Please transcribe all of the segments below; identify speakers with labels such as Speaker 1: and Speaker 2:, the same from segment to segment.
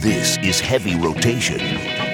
Speaker 1: This is Heavy Rotation.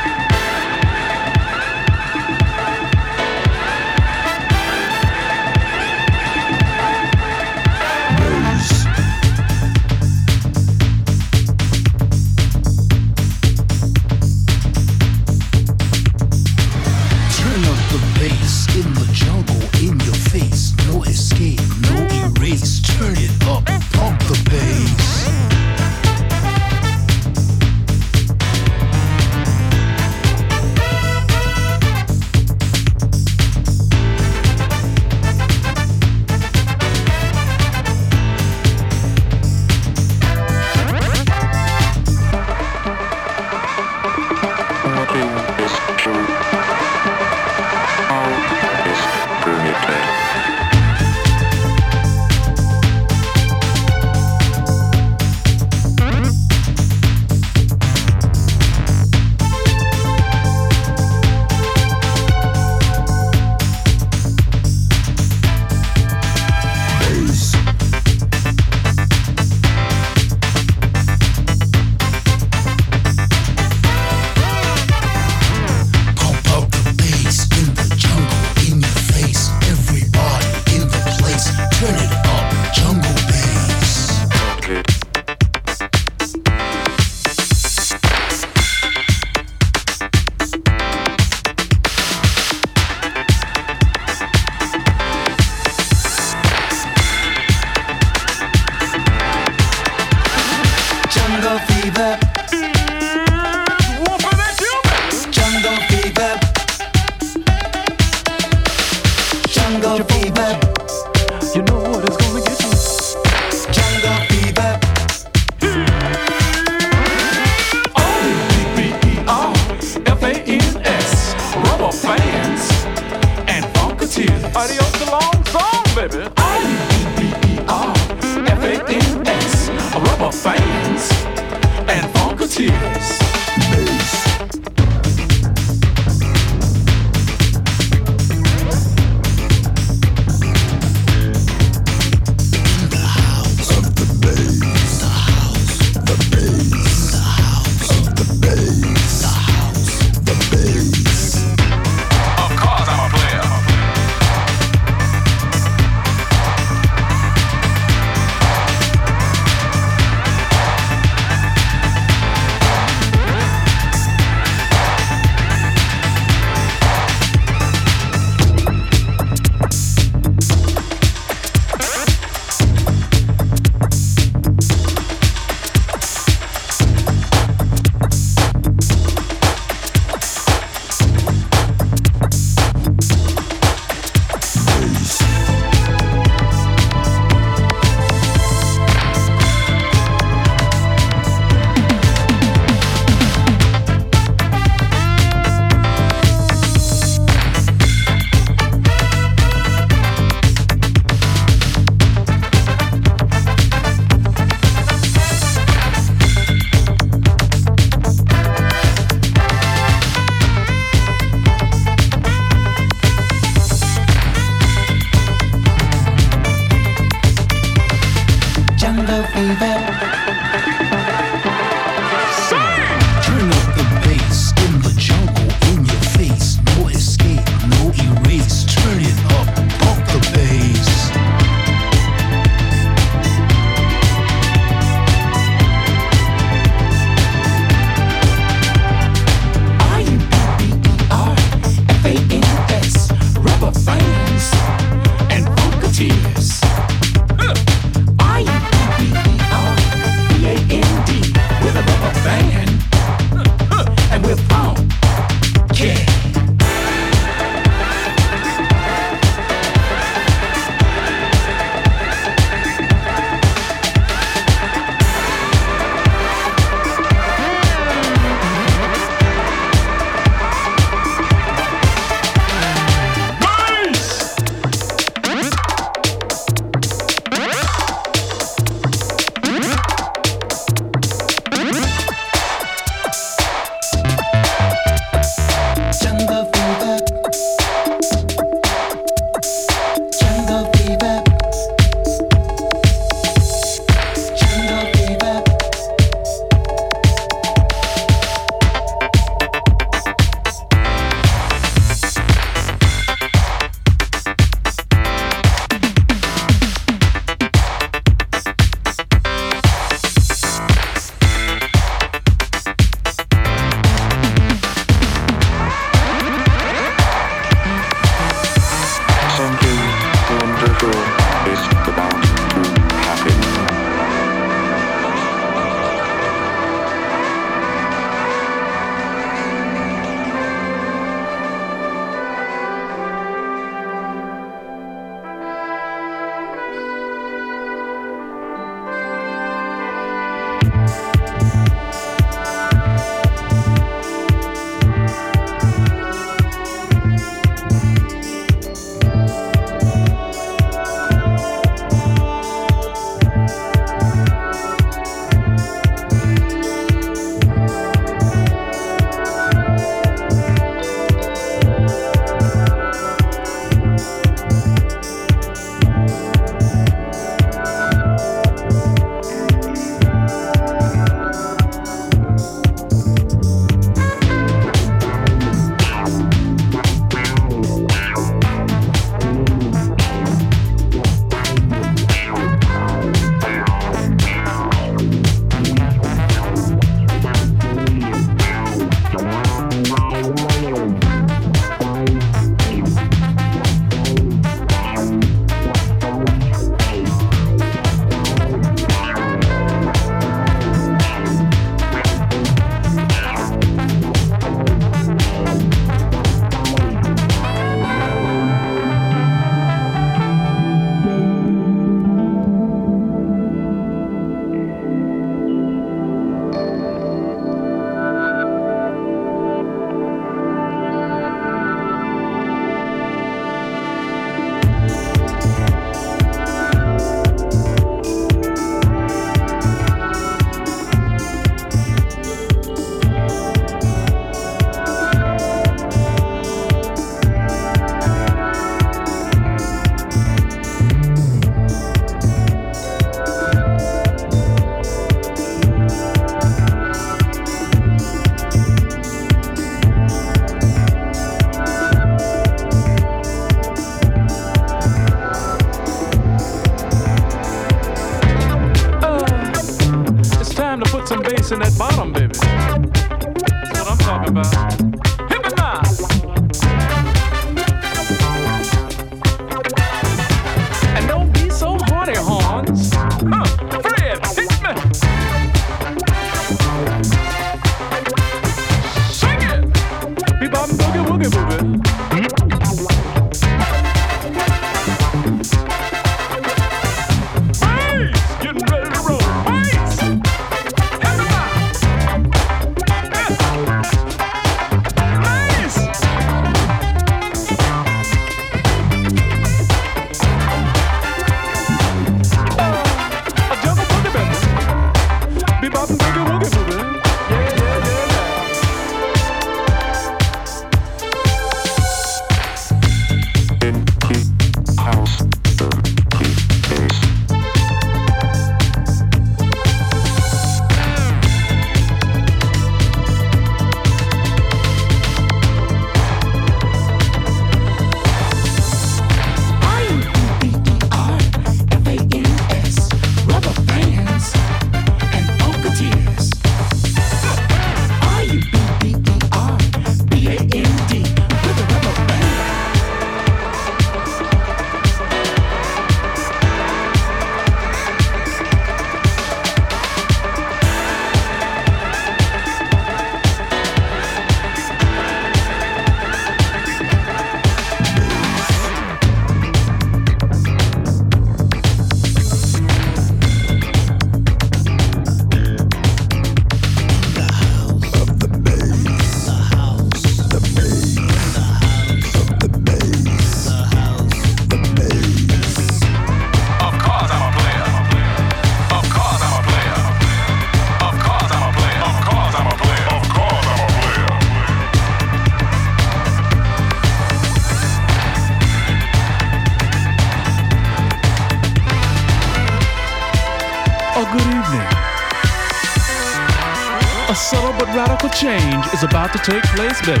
Speaker 2: change is about to take place, baby.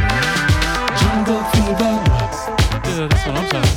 Speaker 2: Jungle fever. Yeah, that's what I'm saying.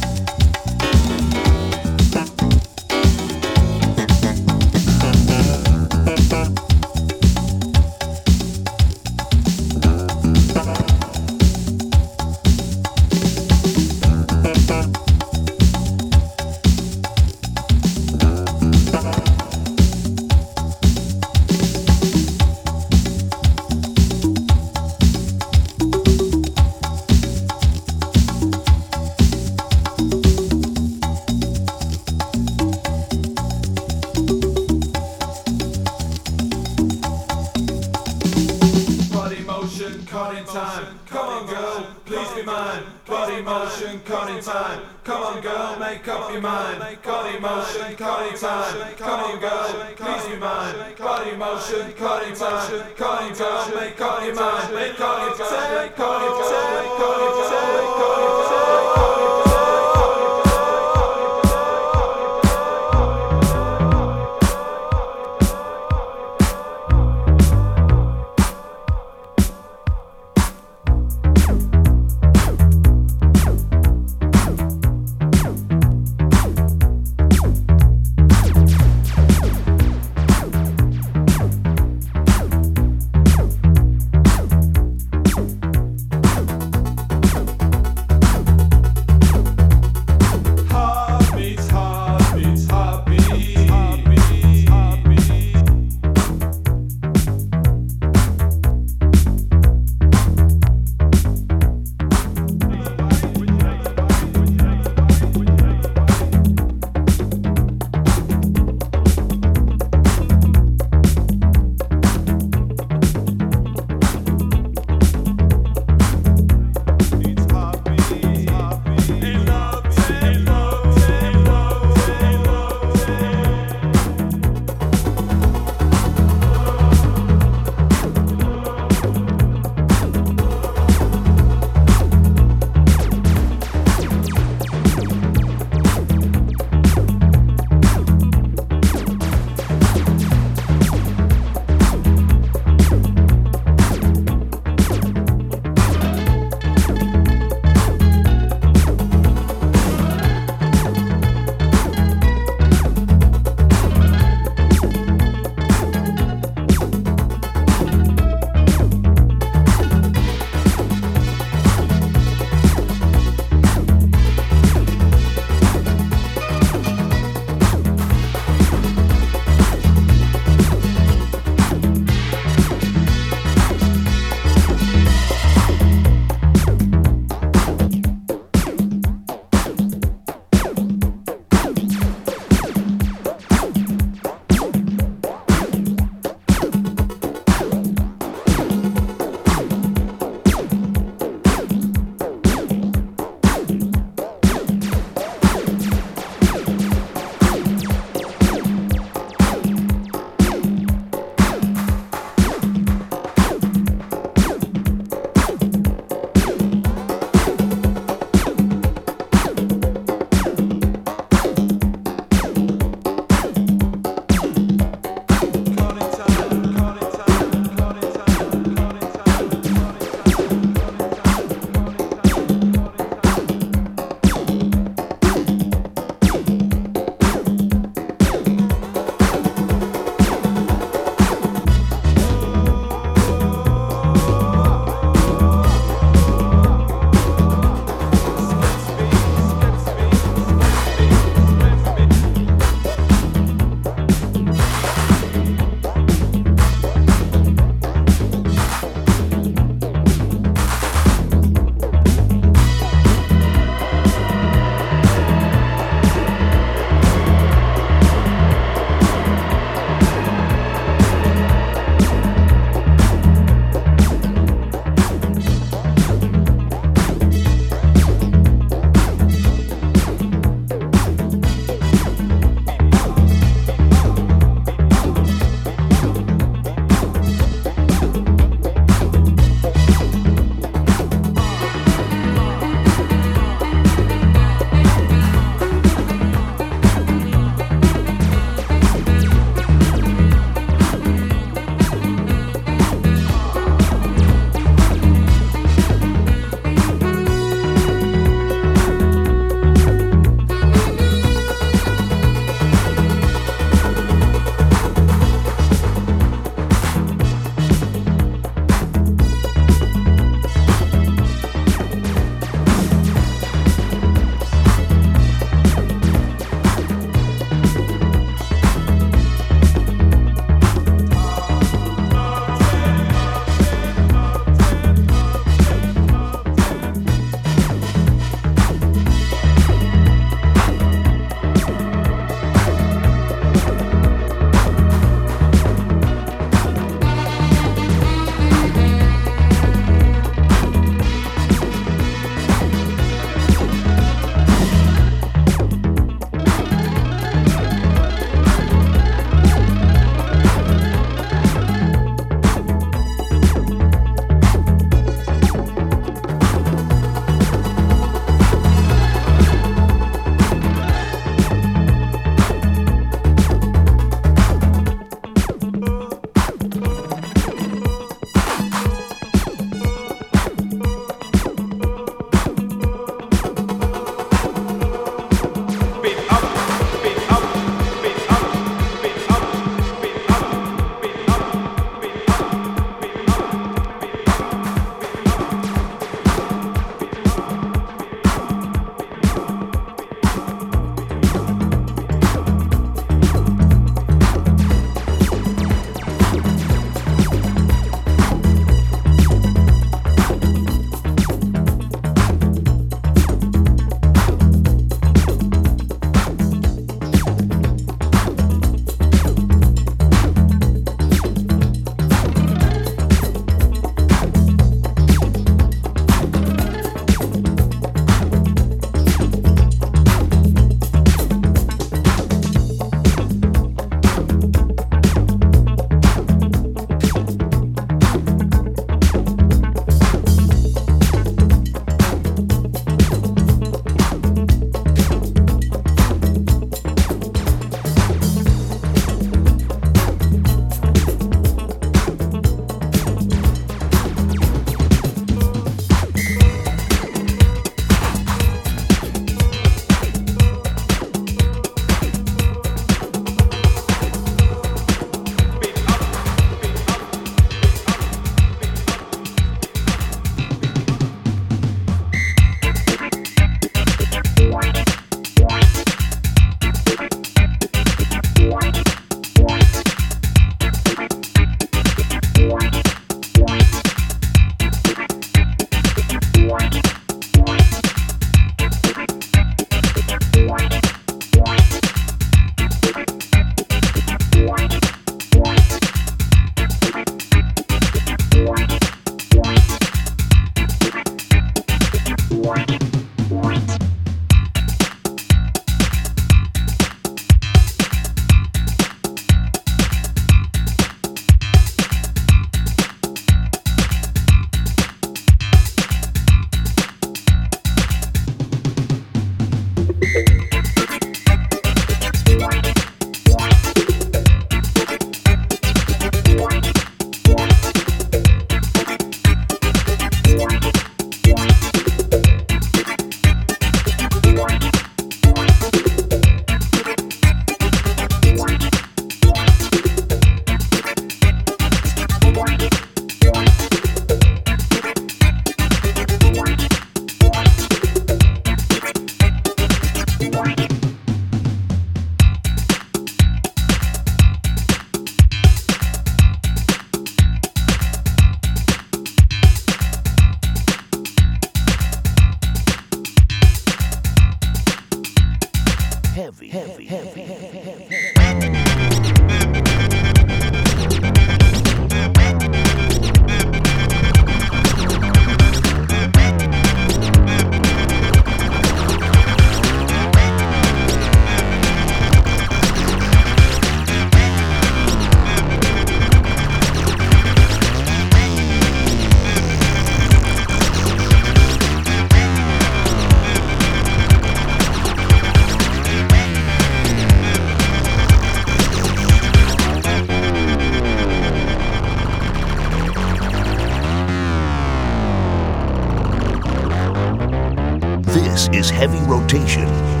Speaker 1: This is Heavy Rotation.